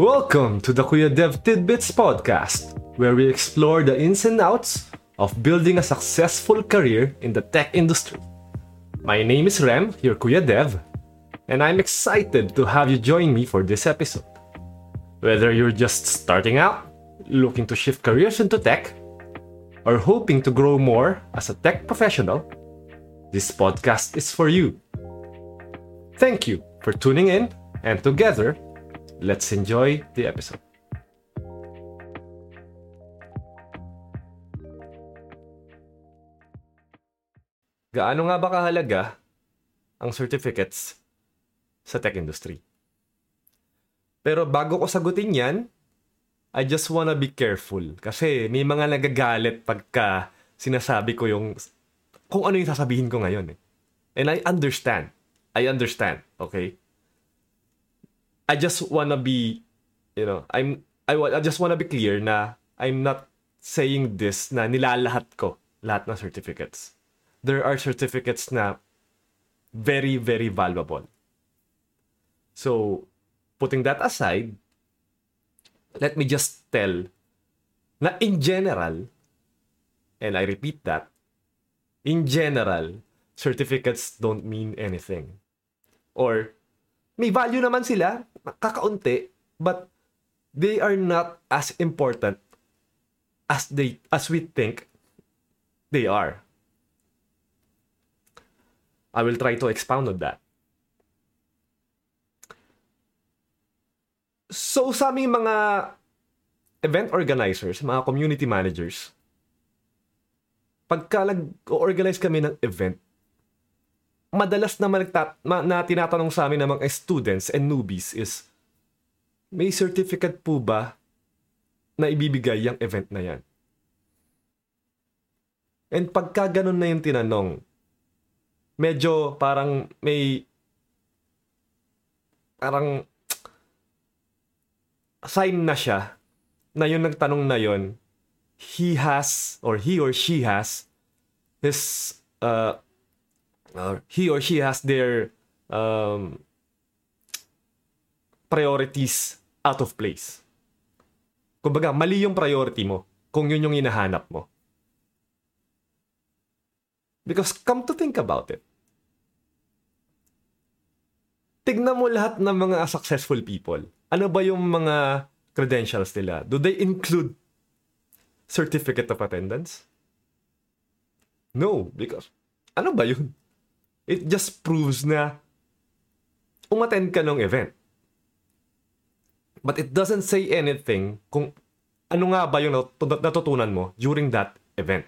Welcome to the Kuya Dev Tidbits podcast, where we explore the ins and outs of building a successful career in the tech industry. My name is Rem, your Kuya Dev, and I'm excited to have you join me for this episode. Whether you're just starting out, looking to shift careers into tech, or hoping to grow more as a tech professional, this podcast is for you. Thank you for tuning in, and together, let's enjoy the episode. Gaano nga ba kahalaga ang certificates sa tech industry? Pero bago ko sagutin yan, I just wanna be careful. Kasi may mga nagagalit pagka sinasabi ko yung kung ano yung sasabihin ko ngayon eh. And I understand. I understand, okay? I just wanna be, you know, I'm, I, I just wanna be clear na I'm not saying this na nilalahat ko lahat ng certificates. There are certificates na very, very valuable. So, putting that aside, let me just tell na in general, and I repeat that, in general, certificates don't mean anything. Or, may value naman sila, kakaunti, but they are not as important as they as we think they are. I will try to expound on that. So sa aming mga event organizers, mga community managers, pagka nag-organize kami ng event, madalas na, malagtat, ma, na tinatanong sa amin ng mga students and newbies is, may certificate po ba na ibibigay yung event na yan? And pagka ganun na yung tinanong, medyo parang may parang sign na siya na yung nagtanong na yon he has or he or she has his uh, or he or she has their um, priorities out of place. Kumbaga, mali yung priority mo kung yun yung hinahanap mo. Because come to think about it, tignan mo lahat ng mga successful people. Ano ba yung mga credentials nila? Do they include certificate of attendance? No, because ano ba yun? It just proves na umattend ka ng event. But it doesn't say anything kung ano nga ba yung natutunan mo during that event.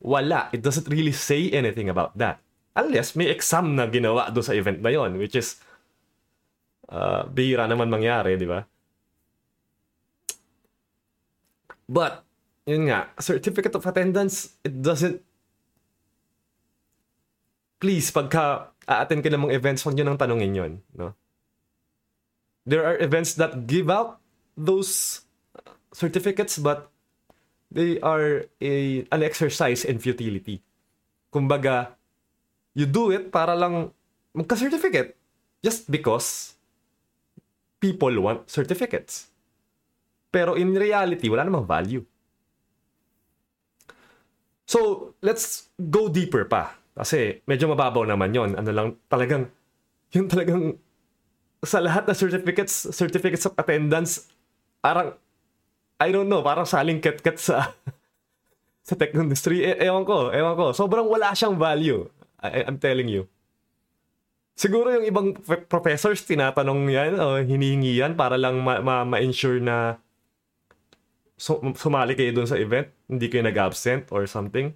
Wala. It doesn't really say anything about that. Unless may exam na ginawa do sa event na yon, which is uh, bihira naman mangyari, di ba? But, yun nga, certificate of attendance, it doesn't please, pagka a-attend ka ng mga events, huwag nyo nang tanongin yon, no? There are events that give out those certificates, but they are a, an exercise in futility. Kumbaga, you do it para lang magka-certificate just because people want certificates. Pero in reality, wala namang value. So, let's go deeper pa. Kasi medyo mababaw naman yon Ano lang, talagang, yung talagang sa lahat na certificates, certificates of attendance, parang, I don't know, parang saling ket-ket sa sa tech industry. E- ewan ko, ewan ko. Sobrang wala siyang value. I, I'm telling you. Siguro yung ibang professors tinatanong yan o hinihingi yan para lang ma- ma- ma-ensure na su- sumali kayo dun sa event, hindi kayo nag-absent or something.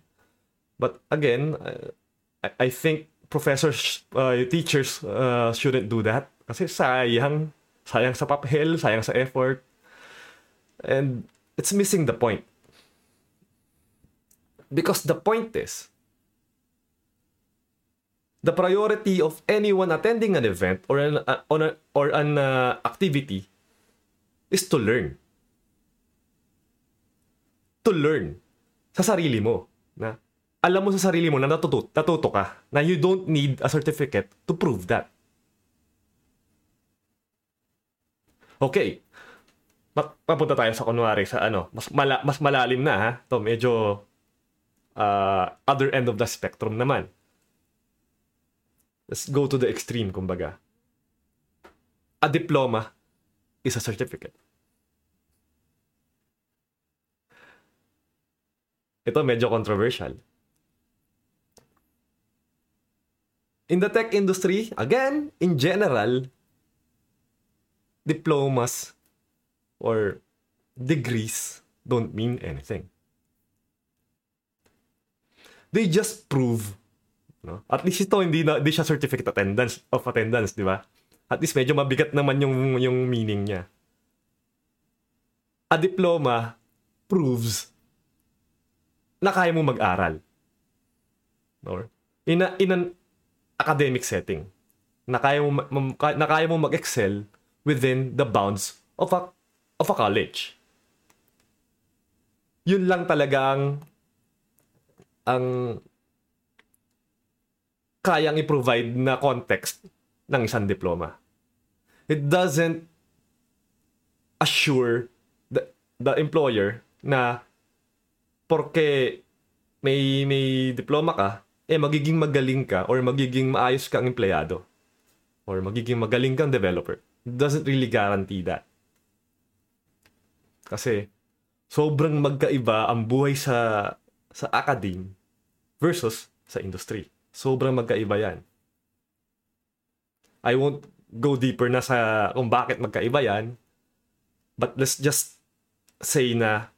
But again, uh, I, I think professors, uh, teachers uh, shouldn't do that. Kasi sayang. Sayang sa papel, sayang sa effort. And it's missing the point. Because the point is, the priority of anyone attending an event or an uh, on a, or an uh, activity is to learn. To learn sa sarili mo na alam mo sa sarili mo na natuto, natuto ka na you don't need a certificate to prove that. Okay. Papunta tayo sa kunwari sa ano, mas mala- mas malalim na ha. To medyo uh, other end of the spectrum naman. Let's go to the extreme kumbaga. A diploma is a certificate. Ito medyo controversial. In the tech industry, again, in general, diplomas or degrees don't mean anything. They just prove no? At least ito hindi na hindi siya certificate attendance of attendance, di ba? At least medyo mabigat naman yung yung meaning niya. A diploma proves na kaya mo mag-aral. Or in, a, in an academic setting na kaya mo na kaya mo mag-excel within the bounds of a of a college. Yun lang talaga ang ang kayang i-provide na context ng isang diploma. It doesn't assure the, the employer na porke may may diploma ka, eh magiging magaling ka or magiging maayos kang empleyado or magiging magaling kang developer. Doesn't really guarantee that. Kasi sobrang magkaiba ang buhay sa sa academe versus sa industry. Sobrang magkaiba yan. I won't go deeper na sa kung bakit magkaiba yan. But let's just say na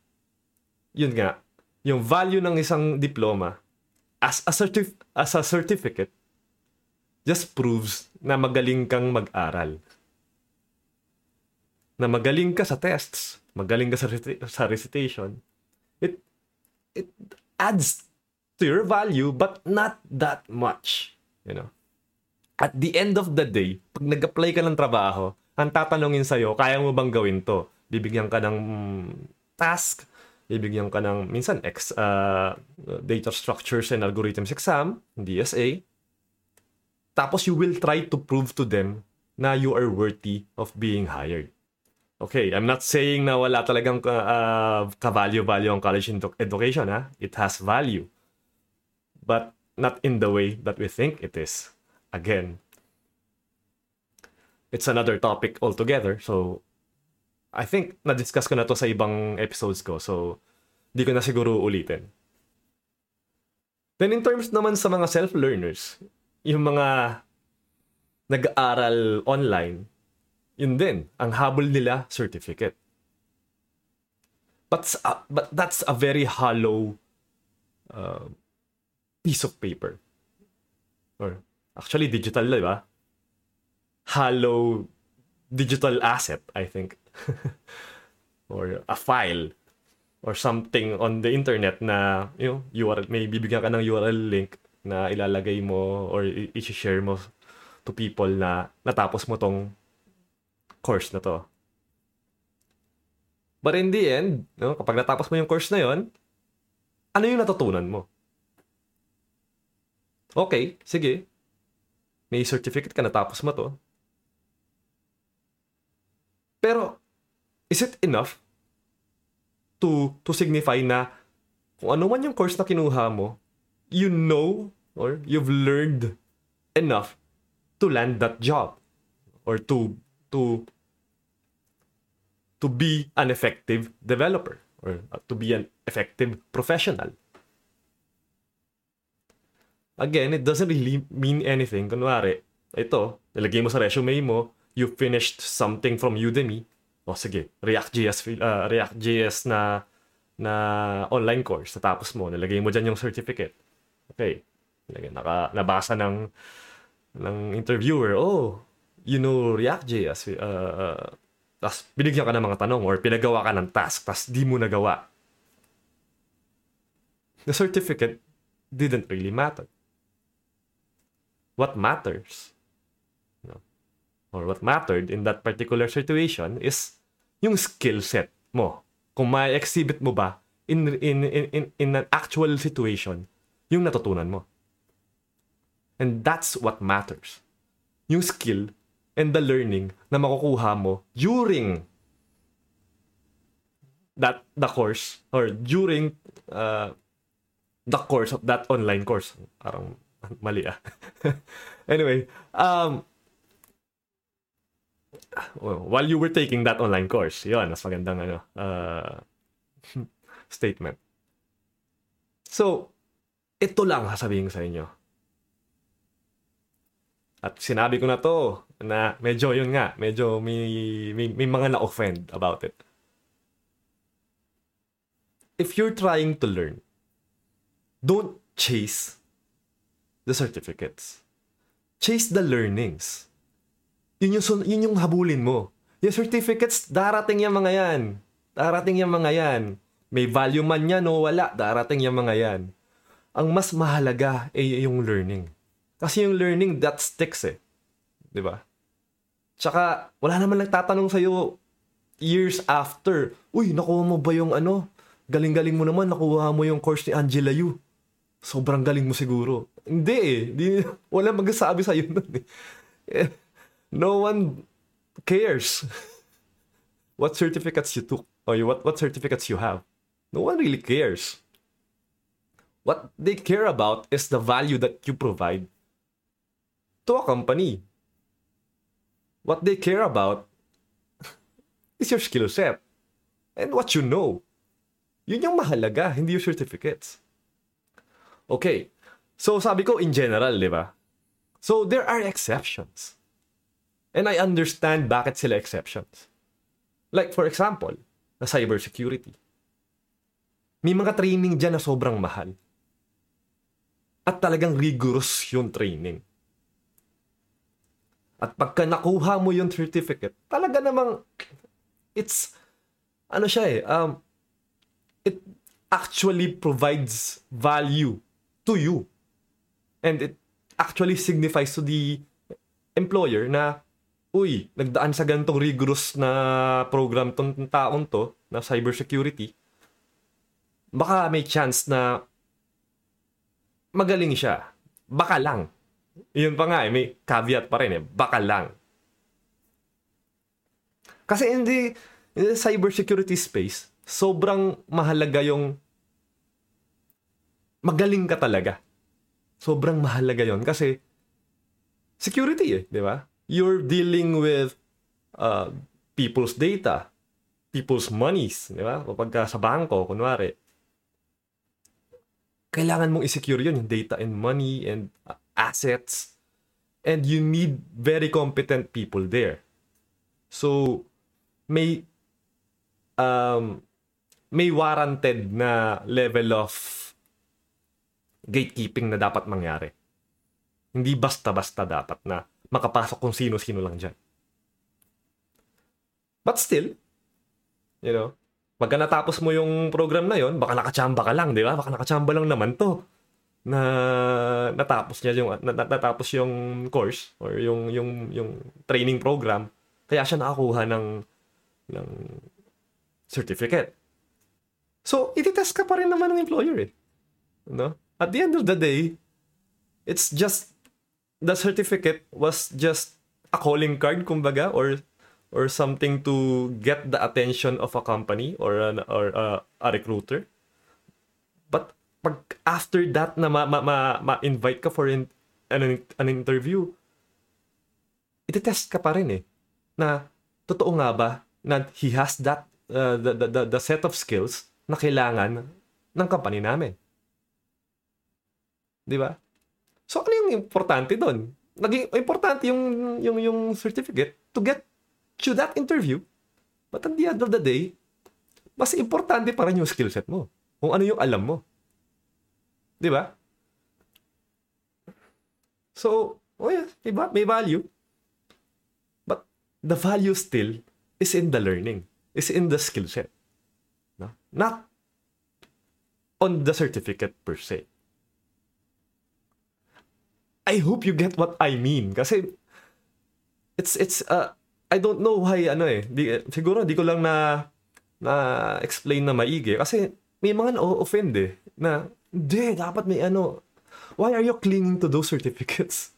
yun nga, yung value ng isang diploma as a, certif- as a certificate just proves na magaling kang mag-aral. Na magaling ka sa tests, magaling ka sa, rec- sa recitation. It it adds to your value but not that much, you know. At the end of the day, pag nag-apply ka ng trabaho, ang tatanungin sa'yo, kaya mo bang gawin to? Bibigyan ka ng task, bibigyan ka ng minsan ex uh, data structures and algorithms exam, DSA. Tapos you will try to prove to them na you are worthy of being hired. Okay, I'm not saying na wala talagang uh, ka-value-value ang college education. Ha? It has value. But not in the way that we think it is. Again, it's another topic altogether. So, I think na-discuss ko na to sa ibang episodes ko. So, di ko na siguro ulitin. Then in terms naman sa mga self-learners, yung mga nag-aaral online, yun din, ang habol nila, certificate. But, uh, but that's a very hollow uh, piece of paper. Or actually digital, di ba? Hollow digital asset, I think. or a file or something on the internet na you know, URL, may bibigyan ka ng URL link na ilalagay mo or i-share mo to people na natapos mo tong course na to. But in the end, no, kapag natapos mo yung course na yon, ano yung natutunan mo? Okay, sige. May certificate ka natapos mo to. Pero, is it enough to to signify na kung ano man yung course na kinuha mo, you know or you've learned enough to land that job or to to to be an effective developer or to be an effective professional. Again, it doesn't really mean anything. Kunwari, ito, nilagay mo sa resume mo, you finished something from Udemy, o oh, sige, React.js uh, React.js na na online course natapos mo, nilagay mo diyan yung certificate. Okay. Naka nabasa ng ng interviewer, oh, you know React.js. Uh, uh, tapos binigyan ka ng mga tanong or pinagawa ka ng task, tapos di mo nagawa. The certificate didn't really matter. What matters or what mattered in that particular situation is yung skill set mo. Kung may exhibit mo ba in, in, in, in, in an actual situation, yung natutunan mo. And that's what matters. Yung skill and the learning na makukuha mo during that the course or during uh, the course of that online course. Parang mali ah. anyway, um, while you were taking that online course, yun, mas magandang ano, uh, statement. So, ito lang sasabihin sa inyo. At sinabi ko na to na medyo yun nga, medyo may, may, may mga na-offend about it. If you're trying to learn, don't chase the certificates. Chase the learnings. Yun yung, yun yung habulin mo. Yung certificates, darating yung mga yan. Darating yung mga yan. May value man yan o wala, darating yung mga yan. Ang mas mahalaga ay yung learning. Kasi yung learning, that sticks eh. ba? Diba? Tsaka, wala naman nagtatanong sa'yo years after, Uy, nakuha mo ba yung ano? Galing-galing mo naman, nakuha mo yung course ni Angela Yu. Sobrang galing mo siguro. Hindi eh. Di, wala magsasabi sa'yo nun eh. No one cares what certificates you took or what, what certificates you have. No one really cares. What they care about is the value that you provide to a company. What they care about is your skill set and what you know. Yun yung mahalaga, hindi yung certificates. Okay. So sabi ko in general, di ba? So there are exceptions. And I understand bakit sila exceptions. Like for example, na cybersecurity. May mga training dyan na sobrang mahal. At talagang rigorous yung training. At pagka nakuha mo yung certificate, talaga namang it's ano siya eh, um, it actually provides value to you. And it actually signifies to the employer na, uy, nagdaan sa ganitong rigorous na program tong taong to, na cybersecurity, baka may chance na magaling siya. Baka lang. Yun pa nga eh, may caveat pa rin eh. Baka lang. Kasi in the, in the cybersecurity space, sobrang mahalaga yung magaling ka talaga. Sobrang mahalaga yon kasi security eh, di ba? You're dealing with uh, people's data, people's monies, di ba? Kapag sa bangko, kunwari, kailangan mong i-secure yun, yung data and money and uh, assets. And you need very competent people there. So, may um, may warranted na level of gatekeeping na dapat mangyari. Hindi basta-basta dapat na makapasok kung sino-sino lang dyan. But still, you know, pagka natapos mo yung program na yon, baka nakachamba ka lang, di ba? Baka nakachamba lang naman to na natapos niya yung natapos yung course or yung yung yung training program kaya siya nakakuha ng ng certificate. So, ititest ka pa rin naman ng employer eh. No? At the end of the day, it's just the certificate was just a calling card kumbaga or or something to get the attention of a company or an, or a, a recruiter. But pag after that na ma, ma, ma, ma-invite ka for in, an, an interview, iti-test ka pa rin eh. Na, totoo nga ba na he has that, uh, the, the, the set of skills na kailangan ng company namin. Di ba? So, ano yung importante doon? Naging importante yung, yung, yung certificate to get to that interview. But at the end of the day, mas importante pa rin yung skill set mo. Kung ano yung alam mo. Di ba? So, oh yeah, diba? may value. But the value still is in the learning, is in the skill set. No? Not on the certificate per se. I hope you get what I mean. Kasi, it's, it's, uh, I don't know why, ano eh, di, siguro di ko lang na, na explain na maigi. Kasi, may mga na-offend eh, na, hindi, dapat may ano. Why are you clinging to those certificates?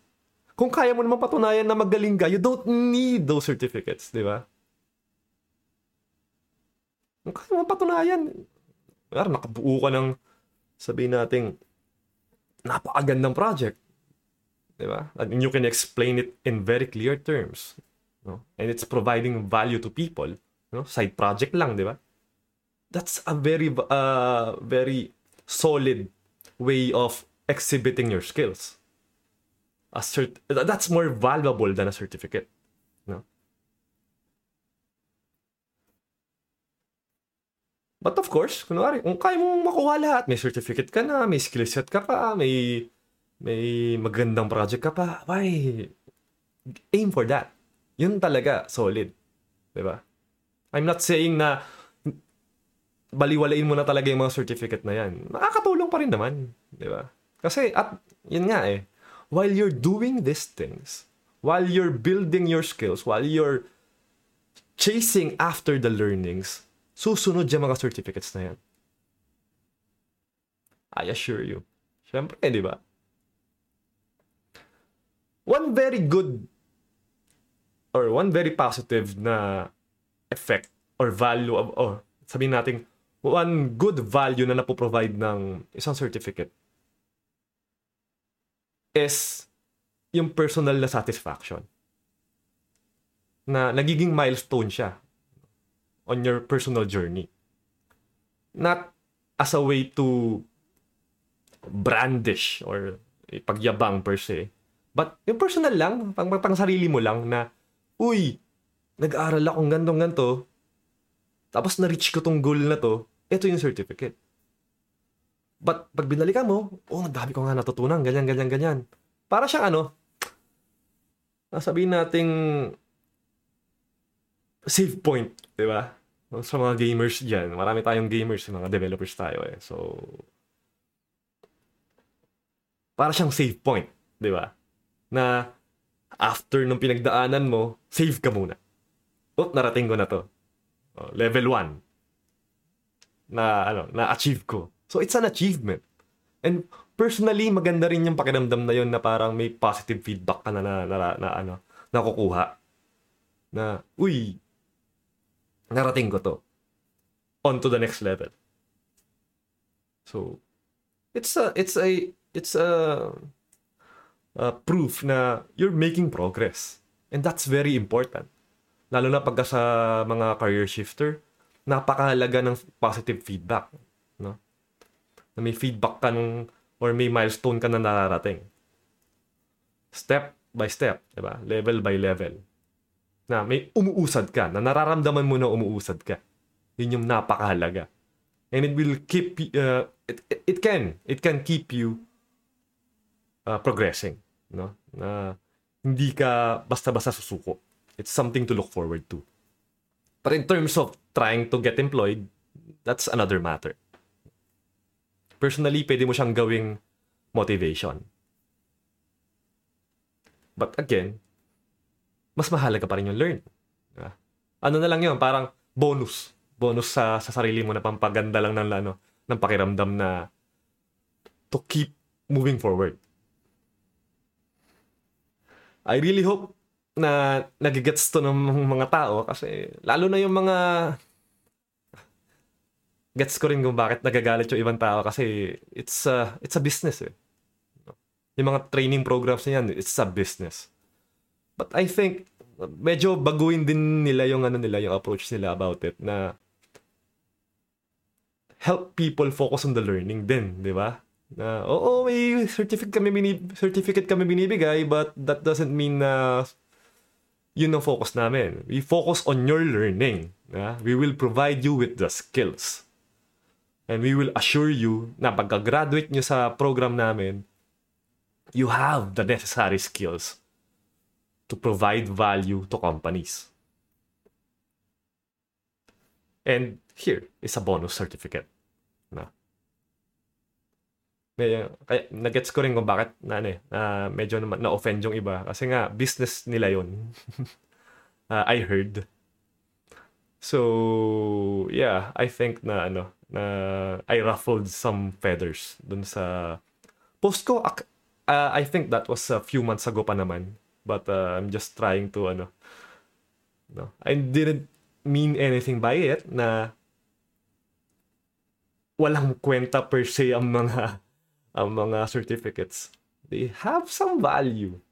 Kung kaya mo naman patunayan na magaling ka, you don't need those certificates, di ba? Kung kaya mo patunayan, Kaya nakabuo ka ng sabihin nating napakagandang project. Di ba? And you can explain it in very clear terms. No? And it's providing value to people. No? Side project lang, di ba? That's a very, uh, very solid way of exhibiting your skills. A cert- that's more valuable than a certificate. No? But of course, kunwari, kung kaya mong makuha lahat, may certificate ka na, may skill set ka pa, may may magandang project ka pa, why aim for that. Yun talaga, solid. ba? I'm not saying na baliwalain mo na talaga yung mga certificate na yan. Nakakatulong pa rin naman. ba? Kasi, at yun nga eh, while you're doing these things, while you're building your skills, while you're chasing after the learnings, susunod yung mga certificates na yan. I assure you. Siyempre, di ba? One very good or one very positive na effect or value of, or sabihin natin, one good value na napoprovide ng isang certificate is yung personal na satisfaction. Na nagiging milestone siya on your personal journey. Not as a way to brandish or ipagyabang per se. But yung personal lang, pang, pang sarili mo lang na, uy, nag-aaral akong gantong ganto, tapos na-reach ko tong goal na to, ito yung certificate. But pag binalikan mo, oh, ang dami ko nga natutunan, ganyan, ganyan, ganyan. Para siyang ano, sabihin nating save point, di ba? Sa mga gamers dyan, marami tayong gamers, mga developers tayo eh. So, para siyang save point, di ba? Na after nung pinagdaanan mo, save ka muna. Oh, narating ko na to. Oh, level 1. Na, ano, na-achieve ko. So, it's an achievement. And personally, maganda rin yung pakiramdam na yun na parang may positive feedback ka na na, na, na, na ano, nakukuha. Na, uy, narating ko to. On to the next level. So, it's a, it's a, it's a, a proof na you're making progress. And that's very important. Lalo na pagka sa mga career shifter, napakahalaga ng positive feedback. No? Na may feedback ka ng, or may milestone ka na nararating. Step by step, di ba? Level by level na may umuusad ka, na nararamdaman mo na umuusad ka. Yun yung napakahalaga. And it will keep, uh, it, it can, it can keep you uh, progressing. No? Na hindi ka basta-basta susuko. It's something to look forward to. But in terms of trying to get employed, that's another matter. Personally, pwede mo siyang gawing motivation. But again, mas mahalaga pa rin yung learn. Ano na lang yun, parang bonus. Bonus sa, sa sarili mo na pampaganda lang ng, ano, ng pakiramdam na to keep moving forward. I really hope na nagigets to ng mga tao kasi lalo na yung mga gets ko rin kung bakit nagagalit yung ibang tao kasi it's a, it's a business eh. Yung mga training programs na yan, it's a business. But I think medyo baguhin din nila yung ano nila, yung approach nila about it na help people focus on the learning din, di ba? Na oo, may certificate kami binib- certificate kami binibigay but that doesn't mean na yun ang focus namin. We focus on your learning. Yeah? We will provide you with the skills. And we will assure you na pagka-graduate nyo sa program namin, you have the necessary skills to provide value to companies. And here is a bonus certificate. Na. May, kaya, nagets ko rin kung bakit na, ano, eh, na medyo na, na-offend yung iba. Kasi nga, business nila yun. uh, I heard. So, yeah, I think na ano, na I ruffled some feathers dun sa post ko. Uh, I think that was a few months ago pa naman. But uh, I'm just trying to ano. No, I didn't mean anything by it na walang kwenta per se ang mga ang mga certificates. They have some value.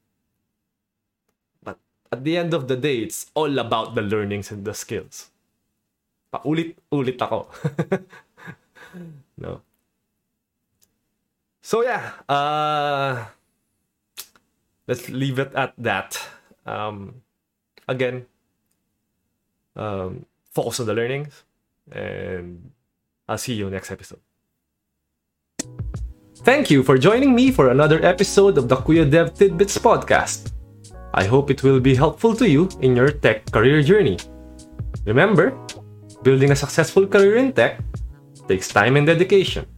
But at the end of the day, it's all about the learnings and the skills. Paulit-ulit ako. no. So yeah, uh let's leave it at that. Um again, um focus on the learnings and I'll see you next episode. Thank you for joining me for another episode of the Kuya Dev Tidbits podcast. I hope it will be helpful to you in your tech career journey. Remember, building a successful career in tech takes time and dedication.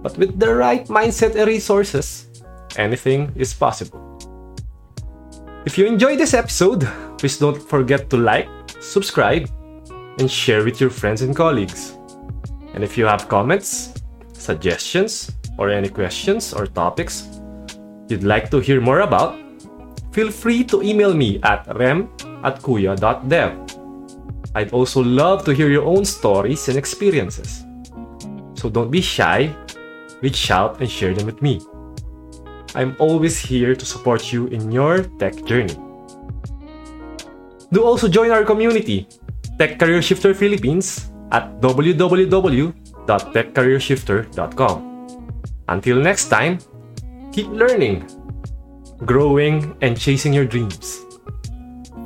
But with the right mindset and resources, anything is possible. If you enjoyed this episode, please don't forget to like, subscribe, and share with your friends and colleagues. And if you have comments, suggestions, or any questions or topics you'd like to hear more about, feel free to email me at rem at kuya.dev. I'd also love to hear your own stories and experiences. So don't be shy, reach out and share them with me. I'm always here to support you in your tech journey. Do also join our community, Tech Career Shifter Philippines, at www.techcareershifter.com. Until next time, keep learning, growing, and chasing your dreams.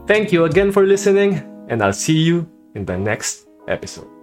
Thank you again for listening, and I'll see you in the next episode.